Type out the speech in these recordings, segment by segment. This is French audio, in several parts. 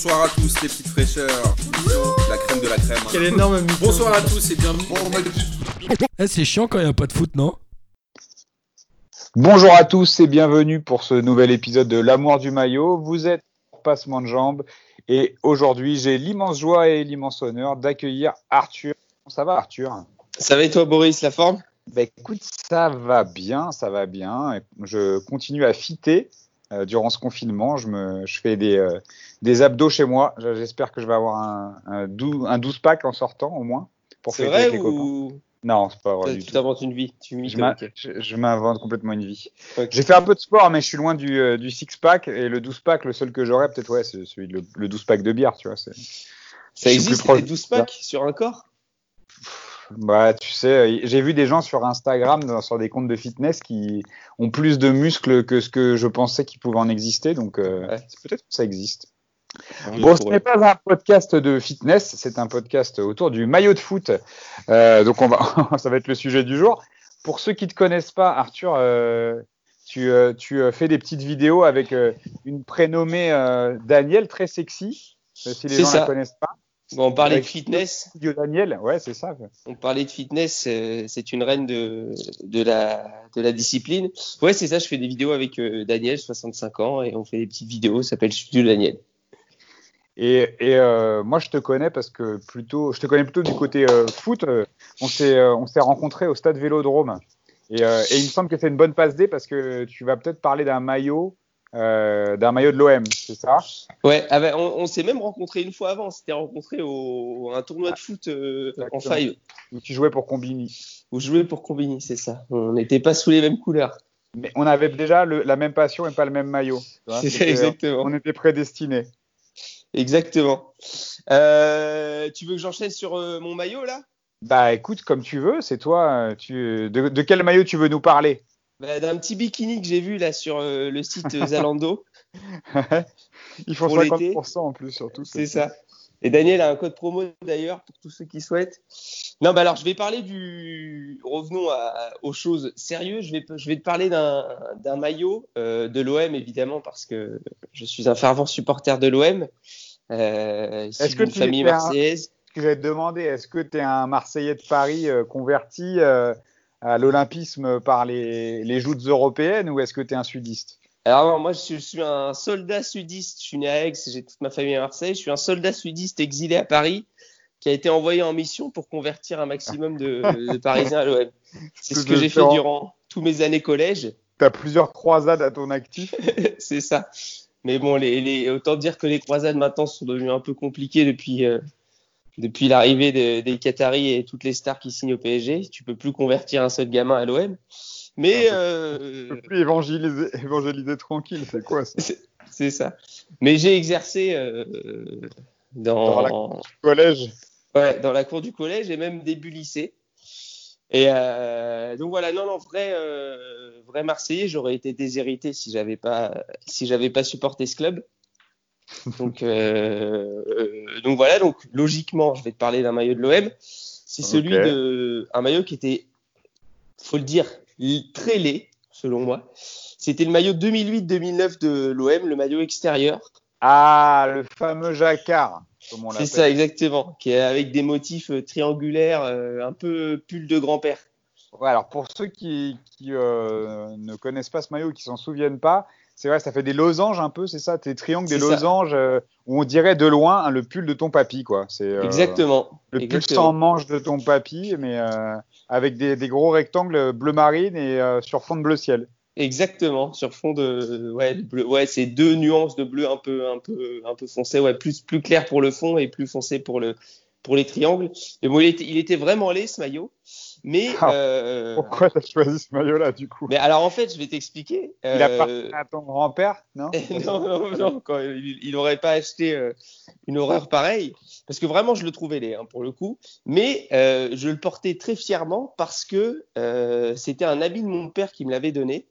bonsoir à tous les petites fraîcheurs. La crème de la crème. Quel énorme mytho. Bonsoir à tous et bienvenue. Eh, c'est chiant quand il n'y a pas de foot, non? Bonjour à tous et bienvenue pour ce nouvel épisode de L'amour du maillot. Vous êtes Passement de jambes et aujourd'hui j'ai l'immense joie et l'immense honneur d'accueillir Arthur. Ça va Arthur? Ça va et toi Boris, la forme? Bah écoute, ça va bien, ça va bien. Je continue à fitter euh, durant ce confinement. Je, me, je fais des, euh, des abdos chez moi. J'espère que je vais avoir un, un, dou- un 12 pack en sortant au moins. Pour C'est vrai les copains. ou Non, c'est pas vrai tu t'inventes une vie Tu Je m'invente complètement une vie. J'ai fait un peu de sport, mais je suis loin du, euh, du six-pack. Et le 12-pack, le seul que j'aurais, peut-être, ouais, c'est celui le, le 12-pack de bière, tu vois. c'est- Ça existe les 12 packs sur un corps? Bah, tu sais, euh, j'ai vu des gens sur Instagram, sur des comptes de fitness, qui ont plus de muscles que ce que je pensais qu'il pouvait en exister. Donc, euh, Ouais. peut-être que ça existe. Oui, Bon, ce n'est pas un podcast de fitness, c'est un podcast autour du maillot de foot. Euh, donc, on va, ça va être le sujet du jour. Pour ceux qui ne te connaissent pas, Arthur, euh, tu, euh, tu fais des petites vidéos avec une prénommée Daniel, très sexy. si les gens ça. la connaissent pas. Bon, on parlait de fitness. Studio Daniel, ouais, c'est ça. On parlait de fitness. c'est une reine de, de, la, de la discipline. Ouais, c'est ça. Je fais des vidéos avec Daniel, 65 ans, et on fait des petites vidéos. Ça s'appelle Studio Daniel. Et, et euh, moi, je te connais parce que plutôt, je te connais plutôt du côté euh, foot. Euh, on s'est, on s'est rencontrés au stade Vélodrome. Et, et il me semble que c'est une bonne passe D parce que tu vas peut-être parler d'un maillot, euh, d'un maillot de l'OM, c'est ça? Ouais, ah bah, on, on s'est même rencontrés une fois avant. On s'était rencontrés au, à un tournoi de foot euh, en five. Où tu jouais pour Combini. Où je jouais pour Combini, c'est ça. On n'était pas sous les mêmes couleurs. Mais on avait déjà le- la même passion et pas le même maillot. C'est ça, exactement. On était prédestinés. Exactement. Euh, tu veux que j'enchaîne sur euh, mon maillot là? Bah écoute, comme tu veux, c'est toi. euh, Tu, de, de quel maillot tu veux nous parler? Bah, D'un petit bikini que j'ai vu là sur euh, le site Zalando. Ils font Pour l'été. 50% en plus, surtout. C'est ça. Et Daniel a un code promo d'ailleurs pour tous ceux qui souhaitent. Non, bah alors je vais parler du. Revenons à- aux choses sérieuses. Je vais, je vais te parler d'un maillot euh, de l'OM évidemment parce que je suis un fervent supporter de l'OM. Euh, Est-ce que d'une tu famille un- marseillaise. Ce que j'allais te demander, est-ce que tu es un Marseillais de Paris euh, converti euh, à l'olympisme par les, les joutes européennes ou est-ce que tu es un sudiste? Alors non, moi je suis, je suis un soldat sudiste. Je suis né à Aix, j'ai toute ma famille à Marseille. Je suis un soldat sudiste exilé à Paris qui a été envoyé en mission pour convertir un maximum de, de Parisiens à l'OM. C'est ce que j'ai fait durant tous mes années collège. Tu as plusieurs croisades à ton actif. C'est ça. Mais bon, les, les, autant dire que les croisades maintenant sont devenues un peu compliquées depuis, euh, depuis l'arrivée de- des Qataris et toutes les stars qui signent au PSG. Tu peux plus convertir un seul gamin à l'OM. Mais Tu euh, peux plus évangéliser, évangéliser tranquille, c'est quoi ça? C'est ça. Mais j'ai exercé euh, Dans la dans, Collège ouais, dans la cour du collège et même début lycée. Et euh, donc voilà, non, non, vrai, euh, vrai Marseillais, j'aurais été déshérité si j'avais pas, si j'avais pas supporté ce club. Donc, euh, euh, donc voilà, donc logiquement, je vais te parler d'un maillot de l'OM. C'est celui de, un maillot qui était, faut le dire, très laid, selon moi. C'était le maillot 2008-2009 de l'OM, le maillot extérieur. Ah, le fameux jacquard, C'est l'appelle. ça, exactement, qui est avec des motifs euh, triangulaires, euh, un peu pull de grand-père. Ouais, alors pour ceux qui, qui euh, ne connaissent pas ce maillot, qui s'en souviennent pas, c'est vrai, ça fait des losanges un peu, c'est ça, des triangles, des losanges euh, où on dirait de loin hein, le pull de ton papy, quoi. C'est euh, Exactement. le pull sans manche de ton papy, mais euh, avec des, des gros rectangles bleu marine et euh, sur fond de bleu ciel. Exactement, sur fond de ouais, bleu. Ouais, c'est deux nuances de bleu un peu un peu un peu foncé, ouais, plus plus clair pour le fond et plus foncé pour le pour les triangles. Mais bon, il était, il était vraiment laid ce maillot. Mais Ah. euh, Pourquoi t'as choisi ce maillot-là, du coup? Mais alors en fait, je vais t'expliquer. Il a Euh, appartenu à ton grand-père, non? Non, non, non, quand il, il aurait pas acheté euh, une horreur pareille, parce que vraiment je le trouvais laid hein, pour le coup, mais euh, je le portais très fièrement parce que euh, c'était un habit de mon père qui me l'avait donné,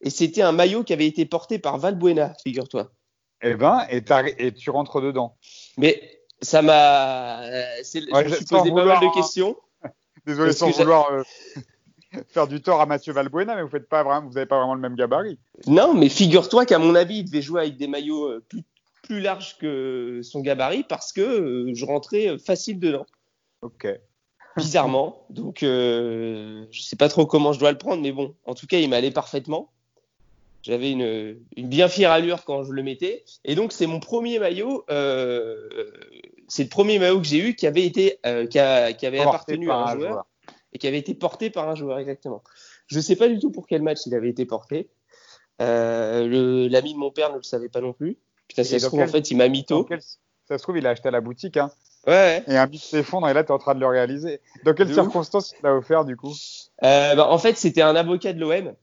et c'était un maillot qui avait été porté par Valbuena, figure-toi. Eh ben, et, tu rentres dedans. Mais ça m'a, euh, Ouais, je me suis posé pas mal de hein. questions. Désolé sans vouloir euh, faire du tort à Mathieu Valbuena, mais vous faites pas vraiment, vous n'avez pas vraiment le même gabarit. Non, mais figure-toi qu'à mon avis, il devait jouer avec des maillots euh, plus, plus large que son gabarit parce que euh, je rentrais facile dedans. Ok. Bizarrement. Donc, euh, je sais pas trop comment je dois le prendre, mais bon, en tout cas, il m'allait parfaitement. J'avais une, une, bien fière allure quand je le mettais. Et donc, c'est mon premier maillot. Euh, c'est le premier maillot que j'ai eu qui avait été, euh, qui, a, qui, avait Porté appartenu par à un, un joueur, joueur. et qui avait été porté par un joueur, exactement. Je sais pas du tout pour quel match il avait été porté. Euh, L'ami de mon père ne le savait pas non plus. Putain, ça se trouve, quel- en fait, il m'a. Dans quel- Ça se trouve, il a acheté à la boutique, hein, Ouais, ouais. et un bit s'effondre, et là, tu es en train de le réaliser. Dans quelles De circonstances il l'a offert, du coup? Euh, bah, en fait, c'était un avocat de l'OM.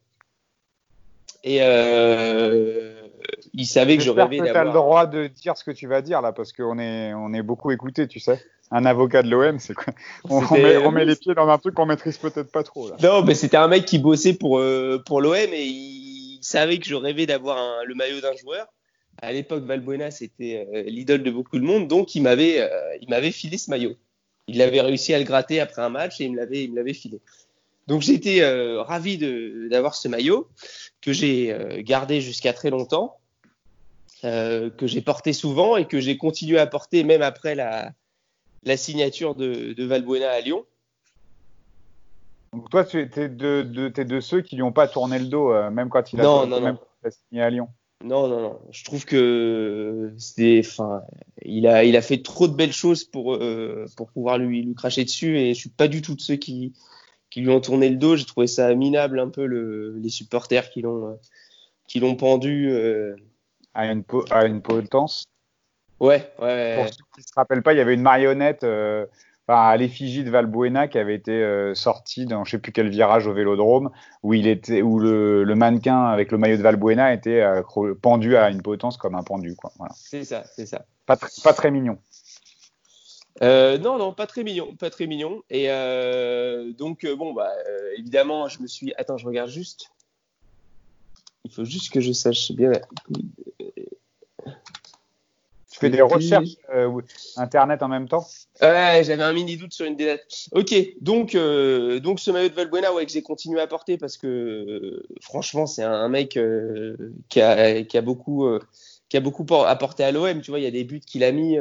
Et euh, il savait que je rêvais que tu as le d'avoir. droit de dire ce que tu vas dire, là, parce qu'on est, on est beaucoup écouté, tu sais. Un avocat de l'OM, c'est quoi on, met, on met les pieds dans un truc qu'on maîtrise peut-être pas trop, là. Non, mais c'était un mec qui bossait pour, euh, pour l'OM et il savait que je rêvais d'avoir le maillot d'un joueur. À l'époque, Valbuena, c'était euh, l'idole de beaucoup de monde, donc il m'avait euh, il m'avait filé ce maillot. Il avait réussi à le gratter après un match et il me l'avait il me l'avait filé. Donc j'étais euh, ravi d'avoir ce maillot que j'ai euh, gardé jusqu'à très longtemps, euh, que j'ai porté souvent et que j'ai continué à porter même après la, la signature de, de Valbuena à Lyon. Donc, toi, tu es de, de, t'es de ceux qui lui ont pas tourné le dos, euh, même quand il a, Non, non, même non. quand il a signé à Lyon. Non, non, non. Je trouve que c'est, enfin, il a, il a fait trop de belles choses pour, euh, pour pouvoir lui, lui cracher dessus et je suis pas du tout de ceux qui, qui lui ont tourné le dos. J'ai trouvé ça minable un peu le, les supporters qui l'ont, qui l'ont pendu. euh. À une, po- à une potence. Ouais, ouais. Pour ceux qui se rappellent pas, il y avait une marionnette euh, enfin, à l'effigie de Valbuena qui avait été euh, sortie dans je sais plus quel virage au Vélodrome où il était où le, le mannequin avec le maillot de Valbuena était pendu à une potence comme un pendu quoi. Voilà. C'est ça, c'est ça. Pas, tr- pas très mignon. Euh, non, non, pas très mignon, pas très mignon. Et euh, donc, euh, bon, bah, euh, évidemment, je me suis. Attends, je regarde juste. Il faut juste que je sache bien. Tu fais des recherches internet en même temps? Ouais, j'avais un mini doute sur une des dates. Ok, donc, donc ce maillot de Valbuena, ouais, que j'ai continué à porter parce que franchement, c'est un, un mec qui, a, qui a beaucoup, qui a beaucoup por- apporté à l'OM. Tu vois, il y a des buts qu'il a mis,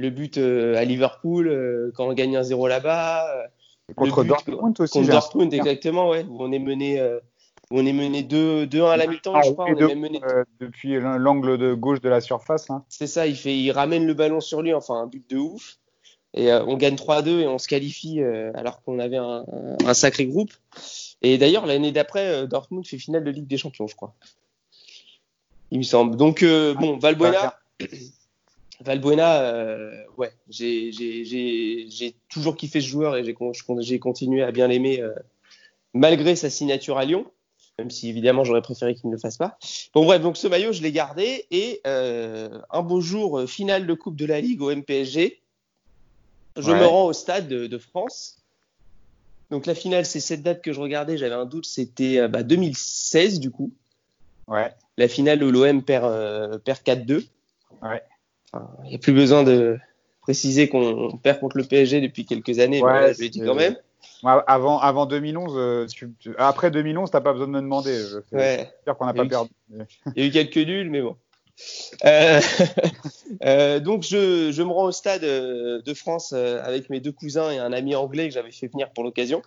le but euh, à Liverpool euh, quand on gagne un 0 là-bas, euh, contre but Dortmund aussi. contre Dortmund, souvenir. exactement, ouais, où on est mené, on est mené 2 2 à la mi-temps, Ah, je crois. On est même mené depuis l'angle de gauche de la surface. hein. C'est ça, il, fait, il ramène le ballon sur lui, enfin un but de ouf. Et euh, on gagne 3-2 et on se qualifie euh, alors qu'on avait un, un- un sacré groupe. Et d'ailleurs, l'année d'après, euh, Dortmund fait finale de Ligue des Champions, je crois. Il me semble. Donc, bon, Valbuena, Valbuena euh, ouais, j'ai- toujours kiffé ce joueur et j'ai continué à bien l'aimer euh, malgré sa signature à Lyon, même si évidemment j'aurais préféré qu'il ne le fasse pas. Bon bref, donc ce maillot je l'ai gardé et euh, un beau jour, euh, finale de Coupe de la Ligue au MPSG, je Ouais. me rends au stade de, de France. Donc la finale, c'est cette date que je regardais, j'avais un doute, c'était euh, bah, 2016 du coup, Ouais. la finale où l'OM perd, euh, perd 4-2. Ouais. Enfin, Il n'y a plus besoin de préciser qu'on perd contre le PSG depuis quelques années, Ouais, mais je l'ai dit c'est- quand même. Moi, Avant, avant 2011, euh, tu- tu- après 2011, t'as pas besoin de me demander. Sais Ouais. qu'on n'a pas perdu. Il y a eu quelques nuls, mais bon. Euh, euh, donc je, je me rends au stade de France avec mes deux cousins et un ami anglais que j'avais fait venir pour l'occasion,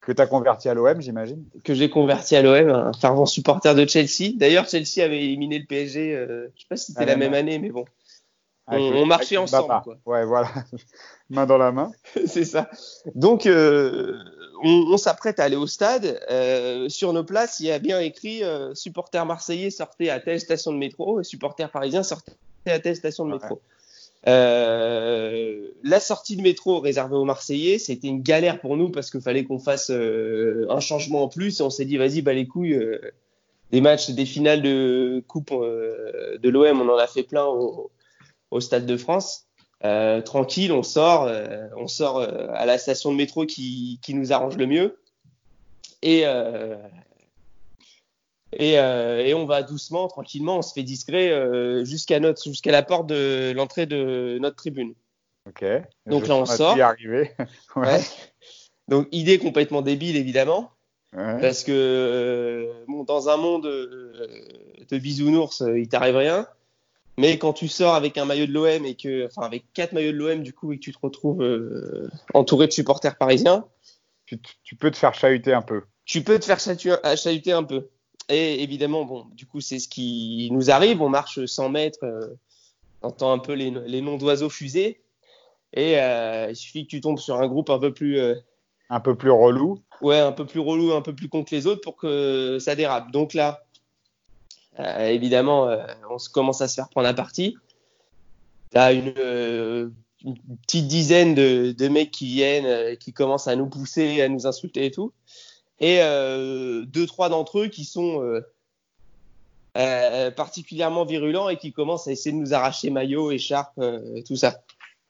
Que t'as converti à l'OM, j'imagine. que j'ai converti à l'OM, un fervent supporter de Chelsea. D'ailleurs, Chelsea avait éliminé le PSG, euh, je sais pas si c'était Ah, la même année, mais bon, On- le- on marchait ensemble, quoi. Ouais, voilà. main dans la main. c'est ça. Donc euh, on, on s'apprête à aller au stade. Euh, sur nos places, il y a bien écrit euh, supporters marseillais sortez à telle station de métro, et supporters parisiens sortez à telle station de métro. Euh, la sortie de métro réservée aux Marseillais, c'était une galère pour nous parce qu'il fallait qu'on fasse euh, un changement en plus et on s'est dit vas-y bah les couilles euh, des matchs, des finales de coupe euh, de l'OM, on en a fait plein au, au stade de France. Euh, tranquille, on sort, euh, on sort euh, à la station de métro qui, qui nous arrange le mieux et et, et on va doucement, tranquillement, on se fait discret jusqu'à notre jusqu'à la porte de l'entrée de notre tribune. Ok. Donc Je là, on sort. arriver. ouais. Ouais. Donc idée complètement débile évidemment, Ouais. parce que bon, dans un monde de bisounours, il t'arrive rien. Mais quand tu sors avec un maillot de l'OM et que, enfin, avec quatre maillots de l'OM du coup et que tu te retrouves euh, entouré de supporters parisiens, tu, tu, peux te faire chahuter un peu. Tu peux te faire chahuter un peu. Et évidemment, bon, du coup, c'est ce qui nous arrive. On marche 100 mètres, euh, on entend un peu les, les noms d'oiseaux fusés. Et euh, il suffit que tu tombes sur un groupe un peu plus. Euh, un peu plus relou. Ouais, un peu plus relou, un peu plus con que les autres pour que ça dérape. Donc là, euh, évidemment, euh, on se commence à se faire prendre à partie. T'as une, euh, une petite dizaine de, de, mecs qui viennent, euh, qui commencent à nous pousser, à nous insulter et tout. Et deux, trois d'entre eux qui sont particulièrement virulents et qui commencent à essayer de nous arracher maillot, écharpe, tout ça.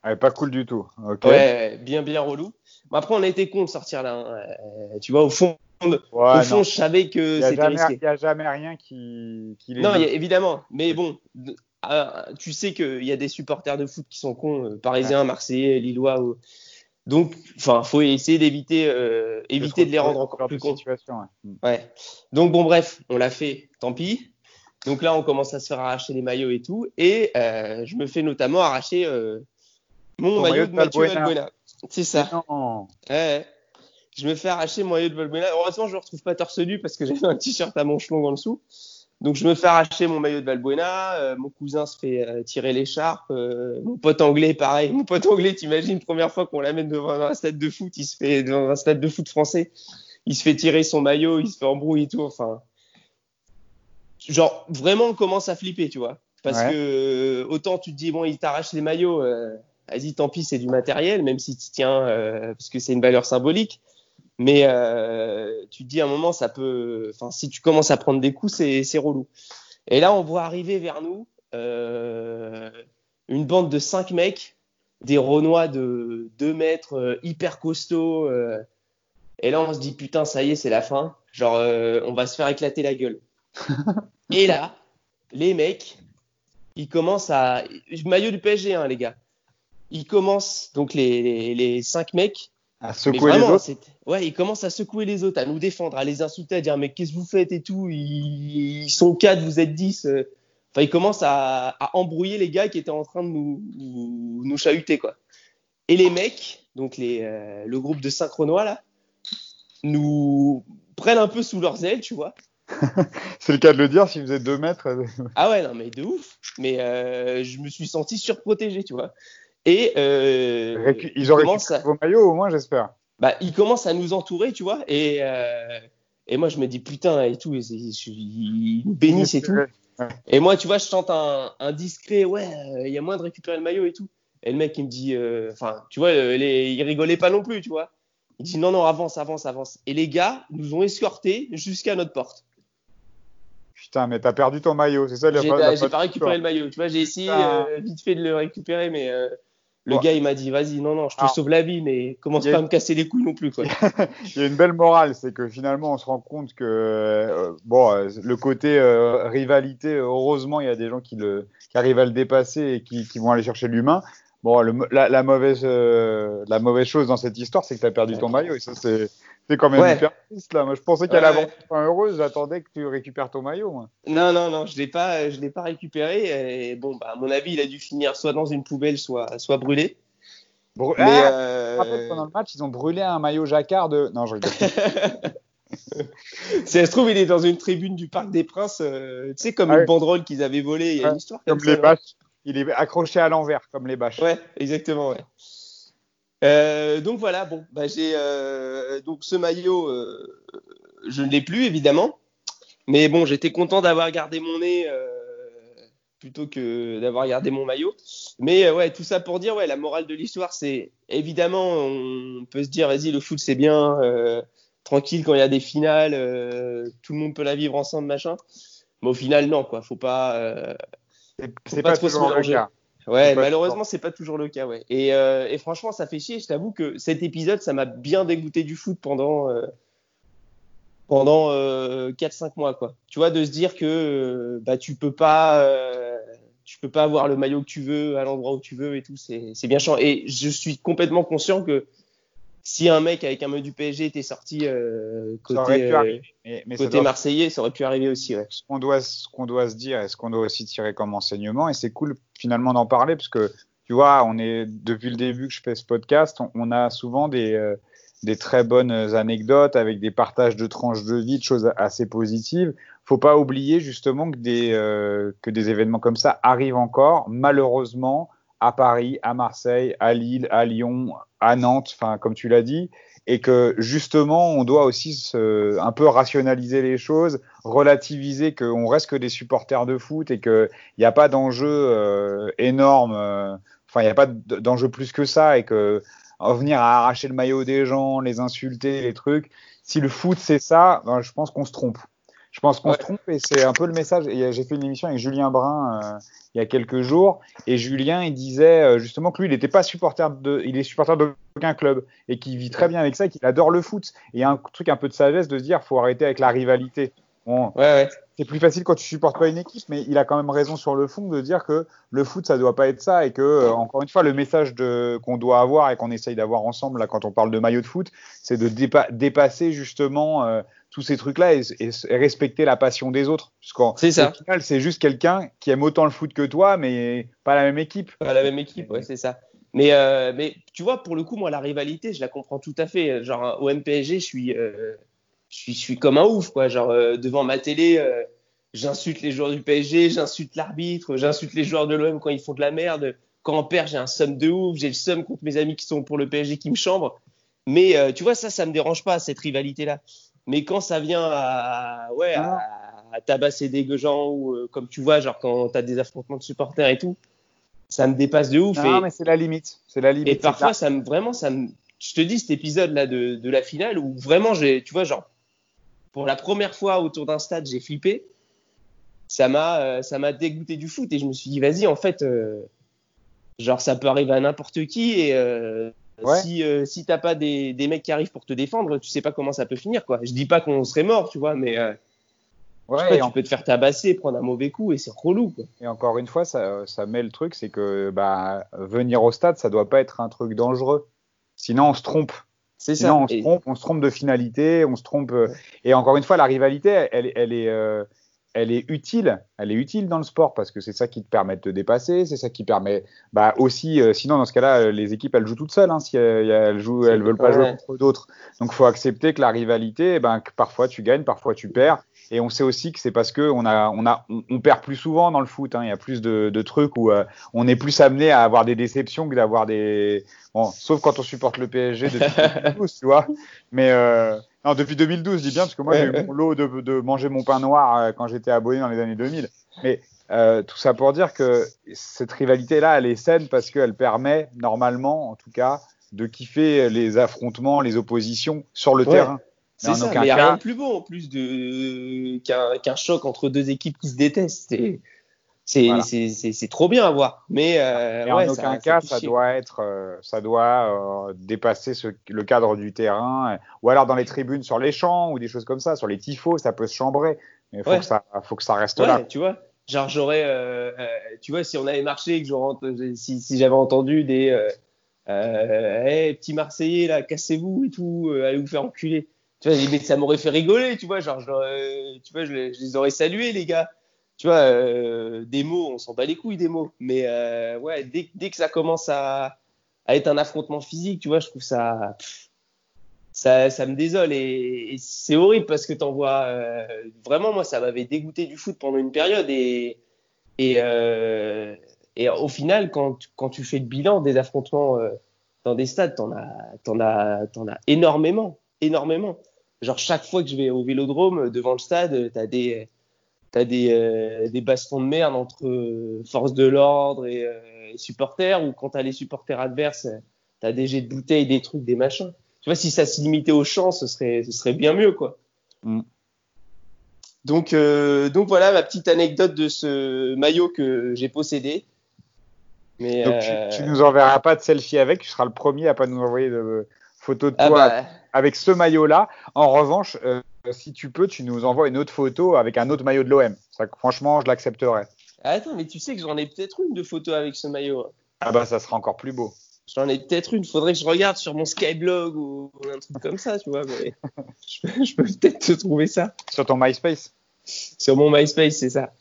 Ah, pas cool du tout. Okay. Ouais, bien, bien relou. Mais après, on a été con de sortir là. Hein. tu vois, au fond, ouais, au fond, non. je savais que c'était risqué. Il n'y a jamais rien qui, qui les Non, y a, évidemment. Mais bon, euh, tu sais qu'il y a des supporters de foot qui sont cons, euh, parisiens, marseillais, lillois. Ou... Donc, enfin, faut essayer d'éviter, euh, éviter de les rendre encore plus cons. Ouais. ouais. Donc bon, bref, on l'a fait. Tant pis. Donc là, on commence à se faire arracher les maillots et tout, et euh, je me fais notamment arracher mon maillot, maillot, de Mathieu. C'est ça. Non. Ouais. Je me fais arracher mon maillot de Valbuena. Heureusement, je ne retrouve pas torse nu parce que j'avais un t-shirt à manches longues en dessous. Donc, je me fais arracher mon maillot de Valbuena. Euh, mon cousin se fait euh, tirer l'écharpe. Euh, mon pote anglais, pareil. Mon pote anglais, t'imagines, première fois qu'on l'amène devant un stade de foot, il se fait, devant un stade de foot français, il se fait tirer son maillot, il se fait embrouiller et tout. Enfin, genre, vraiment, on commence à flipper, tu vois. Parce ouais. que autant tu te dis, bon, il t'arrache les maillots. Vas-y, tant pis, c'est du matériel, même si tu tiens, parce que c'est une valeur symbolique. Mais euh, tu te dis à un moment, ça peut. Enfin, si tu commences à prendre des coups, c'est relou. Et là, on voit arriver vers nous euh, une bande de cinq mecs, des Renois de 2 mètres, euh, hyper costauds. euh, et là, on se dit putain, ça y est, c'est la fin. Genre, on va se faire éclater la gueule. et là, les mecs, ils commencent à. Maillot du PSG, hein, les gars. Ils commencent, donc les, les, les cinq mecs, à secouer vraiment, les autres. Ouais, ils commencent à secouer les autres, à nous défendre, à les insulter, à dire mais qu'est-ce que vous faites et tout? Ils, ils sont quatre, vous êtes dix. Enfin, ils commencent à, à, embrouiller les gars qui étaient en train de nous, nous, nous chahuter quoi. Et les mecs, donc les, euh, le groupe de cinq Renois là, nous prennent un peu sous leurs ailes, tu vois. c'est le cas de le dire, si vous êtes deux mètres. ah ouais, non mais de ouf. Mais euh, je me suis senti surprotégé, tu vois. Et euh, ils ont récupéré vos maillots au moins, j'espère. Bah, ils commencent à nous entourer, tu vois. Et, euh, et moi, je me dis putain et tout. Ils, nous bénissent et tout. Ouais. Et moi, tu vois, je chante un, un discret. Ouais, il y a moins de récupérer le maillot et tout. Et le mec, il me dit, enfin, euh, tu vois, les, il rigolait pas non plus, tu vois. Il dit non, non, avance, avance, avance. Et les gars nous ont escortés jusqu'à notre porte. Putain, mais t'as perdu ton maillot, c'est ça J'ai pas, pas récupéré le maillot. Tu vois, j'ai essayé euh, vite fait de le récupérer, mais euh, le ouais. gars, il m'a dit, vas-y, non, non, je te Alors, sauve la vie, mais commence pas à me casser les couilles non plus. Quoi. il y a une belle morale, c'est que finalement, on se rend compte que, euh, bon, euh, le côté euh, rivalité, heureusement, il y a des gens qui, le, qui arrivent à le dépasser et qui, qui vont aller chercher l'humain. Bon, le, la, la, mauvaise, la mauvaise chose dans cette histoire, c'est que tu as perdu ton maillot, et ça, c'est. C'est quand même Ouais. hyper triste là. Moi, je pensais qu'elle Ouais. avait heureuse. J'attendais que tu récupères ton maillot. Moi. Non, non, non, je l'ai pas, je l'ai pas récupéré. Et bon, bah, à mon avis, il a dû finir soit dans une poubelle, soit, soit brûlé. Brû- Mais, Ah, euh, pendant le match, ils ont brûlé un maillot jacquard de. Non, je rigole. si ça se trouve, il est dans une tribune du Parc des Princes, euh, tu sais, comme Ah une banderole qu'ils avaient volée. Il y a une histoire comme, les bâches. Il est accroché à l'envers, comme les bâches. Ouais, exactement, ouais. Euh, donc voilà, bon, bah, j'ai euh, donc ce maillot, euh, je ne l'ai plus évidemment, mais bon, j'étais content d'avoir gardé mon nez euh, plutôt que d'avoir gardé mon maillot. Mais euh, ouais, tout ça pour dire, ouais, la morale de l'histoire, c'est évidemment, on peut se dire, vas-y, le foot c'est bien, euh, tranquille quand il y a des finales, euh, tout le monde peut la vivre ensemble, machin. Mais au final, non, quoi, faut pas. euh, C'est- pas pas, trop se mélanger. Ouais, malheureusement, c'est pas toujours le cas, ouais. Et, euh, et franchement, ça fait chier. Je t'avoue que cet épisode, ça m'a bien dégoûté du foot pendant euh, pendant euh, 4-5 mois, quoi. Tu vois, de se dire que euh, bah tu peux pas euh, tu peux pas avoir le maillot que tu veux à l'endroit où tu veux et tout, c'est c'est bien chiant. Et je suis complètement conscient que si un mec avec un maillot du PSG était sorti euh, Ça aurait côté, pu euh, arriver. Mais, mais ça côté doit- marseillais, ça aurait pu arriver aussi. Ouais. ce qu'on doit, qu'on doit se dire et ce qu'on doit aussi tirer comme enseignement, et c'est cool finalement d'en parler, parce que tu vois, on est depuis le début que je fais ce podcast, on, on a souvent des, euh, des très bonnes anecdotes avec des partages de tranches de vie, de choses assez positives. Faut pas oublier justement que des, euh, que des événements comme ça arrivent encore, malheureusement, à Paris, à Marseille, à Lille, à Lyon, à Nantes, enfin comme tu l'as dit, et que justement on doit aussi un peu rationaliser les choses, relativiser qu'on reste que des supporters de foot et qu'il n'y a pas d'enjeu euh, énorme, euh, enfin il n'y a pas d'enjeu plus que ça et que en venir à arracher le maillot des gens, les insulter, les trucs, si le foot c'est ça, ben, je pense qu'on se trompe. Je pense qu'on Ouais. se trompe et c'est un peu le message. Et j'ai fait une émission avec Julien Brun euh, il y a quelques jours et Julien il disait euh, justement que lui il n'était pas supporter de, il est supporter d'aucun club et qu'il vit très bien avec ça et qu'il adore le foot. Et il y a un truc un peu de sagesse de se dire faut arrêter avec la rivalité. Bon, Ouais, ouais. c'est plus facile quand tu supportes pas une équipe, mais il a quand même raison sur le fond de dire que le foot ça doit pas être ça et que euh, encore une fois le message qu'on doit avoir et qu'on essaye d'avoir ensemble là quand on parle de maillot de foot, c'est de dépa- dépasser justement euh, tous ces trucs là et, et- et respecter la passion des autres. C'est ça. final c'est juste quelqu'un qui aime autant le foot que toi, mais pas la même équipe. Pas la même équipe, ouais, c'est ça. Mais, euh, mais tu vois, pour le coup, moi, la rivalité, je la comprends tout à fait. Genre, au MPSG, je suis, euh, je suis, je suis comme un ouf, quoi. Genre, euh, devant ma télé, euh, j'insulte les joueurs du PSG, j'insulte l'arbitre, j'insulte les joueurs de l'OM quand ils font de la merde. Quand on perd, j'ai un somme de ouf, j'ai le somme contre mes amis qui sont pour le PSG qui me chambrent. Mais euh, tu vois, ça, ça me dérange pas, cette rivalité-là. Mais quand ça vient à, ouais, à, à tabasser des gens ou comme tu vois, genre quand t'as des affrontements de supporters et tout, ça me dépasse de ouf. Non, et, mais c'est la limite. C'est la limite. et parfois, ça me, vraiment, ça me, je te dis, cet épisode-là de, de la finale où vraiment, j'ai, tu vois, genre, pour la première fois autour d'un stade, j'ai flippé. Ça m'a, euh, ça m'a dégoûté du foot et je me suis dit, vas-y, en fait, euh, genre, ça peut arriver à n'importe qui et euh, Ouais. si, euh, si t'as pas des, des mecs qui arrivent pour te défendre, tu sais pas comment ça peut finir, quoi. Je dis pas qu'on serait mort, tu vois, mais sais pas, tu en- peux te faire tabasser, prendre un mauvais coup et c'est relou, quoi. Et encore une fois, ça, ça met le truc, c'est que bah, venir au stade, ça doit pas être un truc dangereux. Sinon, on se trompe. C'est ça. Sinon, on se trompe, on se trompe de finalité, on se trompe. euh, Et encore une fois, la rivalité, elle, elle est, euh, elle est utile. Elle est utile dans le sport parce que c'est ça qui te permet de te dépasser, c'est ça qui permet, bah aussi. euh, sinon, dans ce cas-là, les équipes, elles jouent toutes seules. Hein, si elles, elles jouent, elles veulent pas Ouais. jouer contre d'autres. Donc, faut accepter que la rivalité, eh ben, que parfois tu gagnes, parfois tu perds. Et on sait aussi que c'est parce que on a, on a, on, on perd plus souvent dans le foot. hein. Il y a plus de, de trucs où euh, on est plus amené à avoir des déceptions que d'avoir des. Bon, sauf quand on supporte le PSG depuis 2012, tu vois. Mais euh, non, depuis 2012, je dis bien, parce que moi, j'ai eu mon lot de, de manger mon pain noir euh, quand j'étais abonné dans les années 2000. Mais euh, tout ça pour dire que cette rivalité-là, elle est saine parce qu'elle permet, normalement, en tout cas, de kiffer les affrontements, les oppositions sur le Ouais. terrain. C'est ça, mais il n'y a rien de plus beau en plus de qu'un choc entre deux équipes qui se détestent. C'est Voilà. trop bien à voir. Mais euh, ouais, en aucun ça cas, fait ça doit être, euh, ça doit euh, dépasser ce- le cadre du terrain, euh, ou alors dans les tribunes sur les champs ou des choses comme ça, sur les tifos, ça peut se chambrer. Mais faut Ouais. que ça, faut que ça reste Ouais, là. tu vois. Genre j'aurais, euh, euh, tu vois, si on avait marché, que j'aurais si, si j'avais entendu des, euh, euh, hey, petits Marseillais là, cassez-vous et tout, euh, allez vous faire enculer. Tu vois, mais ça m'aurait fait rigoler, tu vois, genre, j'aurais- tu vois, je, les- aurais salués les gars. Tu vois, euh, des mots, on s'en bat les couilles des mots. Mais euh, ouais, dès, dès que ça commence à, à être un affrontement physique, tu vois, je trouve ça, ça, ça me désole et, c'est horrible parce que t'en vois euh, vraiment moi ça m'avait dégoûté du foot pendant une période et et, euh, et au final quand quand tu fais le bilan des affrontements euh, dans des stades t'en as t'en as t'en as énormément énormément genre chaque fois que je vais au Vélodrome euh, devant le stade t'as des t'as des euh, des bastons de merde entre euh, forces de l'ordre et, euh, et supporters ou quand t'as les supporters adverses euh, t'as des jets de bouteilles des trucs des machins tu vois, si ça se limitait au champ, ce serait, ce serait bien mieux, quoi. Mm. Donc, euh, donc voilà ma petite anecdote de ce maillot que j'ai possédé. Mais Donc euh, tu, tu nous enverras pas de selfie avec, tu seras le premier à pas nous envoyer de photos de ah toi bah, avec ce maillot-là. En revanche, euh, si tu peux, tu nous envoies une autre photo avec un autre maillot de l'OM. Ça, franchement, je l'accepterais. attends, mais tu sais que j'en ai peut-être une de photo avec ce maillot. Ah bah ça sera encore plus beau. J'en ai peut-être une. Faudrait que je regarde sur mon Skyblog ou un truc comme ça, tu vois. Mais je peux, je peux peut-être te trouver ça. Sur ton MySpace Sur mon MySpace, c'est ça.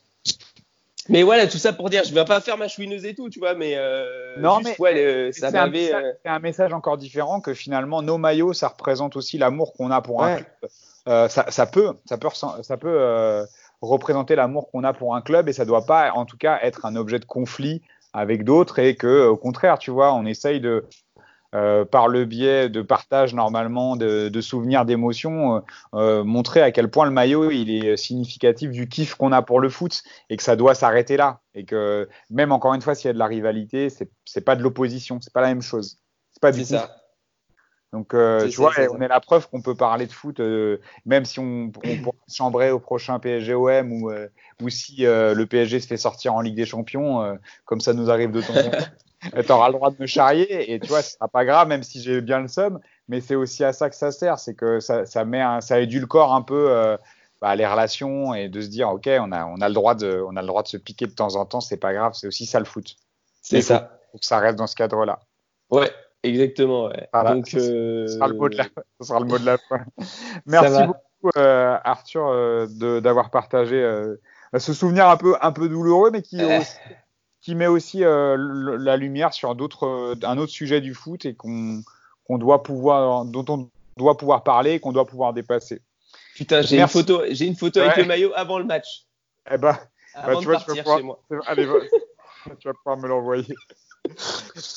Mais voilà, tout ça pour dire, je vais pas faire ma chouineuse et tout, tu vois, mais, euh, Non, juste, mais- ouais, ça C'est un, message- euh, c'est un message encore différent que finalement nos maillots, ça représente aussi l'amour qu'on a pour un club. Euh, ça, ça peut, ça peut, ça peut euh, représenter l'amour qu'on a pour un club et ça doit pas, en tout cas, être un objet de conflit avec d'autres et que, au contraire, tu vois, on essaye de, euh, par le biais de partage normalement de, de souvenirs, d'émotions, euh, euh, montrer à quel point le maillot il est significatif du kiff qu'on a pour le foot et que ça doit s'arrêter là et que même encore une fois s'il y a de la rivalité, c'est pas de l'opposition, c'est pas la même chose, c'est pas du ça. Donc, euh, tu vois, on est la preuve qu'on peut parler de foot, euh, même si on, on pourra chambrer au prochain PSG-OM ou, euh, ou si le PSG se fait sortir en Ligue des Champions, comme ça nous arrive de temps en temps. Tu auras le droit de me charrier et tu vois, ce sera pas grave, même si j'ai bien le somme, mais c'est aussi à ça que ça sert, c'est que ça, ça met un, ça édulcore un peu euh, bah, les relations et de se dire, ok, on a, on a le droit de, on a le droit de se piquer de temps en temps, c'est pas grave, c'est aussi ça le foot. C'est ça. Faut que ça reste dans ce cadre-là. Ouais, exactement. Ouais. Voilà. Donc, euh, Ce sera le mot de la, ce sera le mot de la fin. Merci beaucoup, euh, Arthur, euh, de- d'avoir partagé euh, ce souvenir un peu, un peu douloureux, mais qui, aussi- qui met aussi euh, la lumière sur d'autres, euh, un autre sujet du foot et qu'on qu'on doit pouvoir, dont on doit pouvoir parler et qu'on doit pouvoir dépasser. Putain, j'ai une photo, j'ai une photo avec le maillot avant le match. Eh ben, Avant tu de vois, tu vas partir pouvoir- chez moi. allez, tu vas pouvoir me l'envoyer.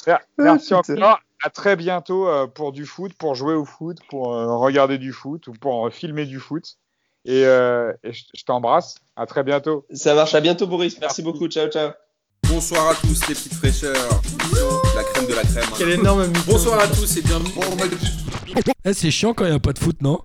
Mer- Merci encore. À très bientôt euh, pour du foot, pour jouer au foot, pour regarder du foot ou pour filmer du foot. Et, euh, et je je t'embrasse. À très bientôt. Ça marche. À bientôt, Boris. Merci beaucoup. Ciao, ciao. Bonsoir à tous les petites fraîcheurs. La crème de la crème. hein. Quel énorme. Bonsoir à tous et bienvenue. Eh, c'est chiant quand il n'y a pas de foot, non?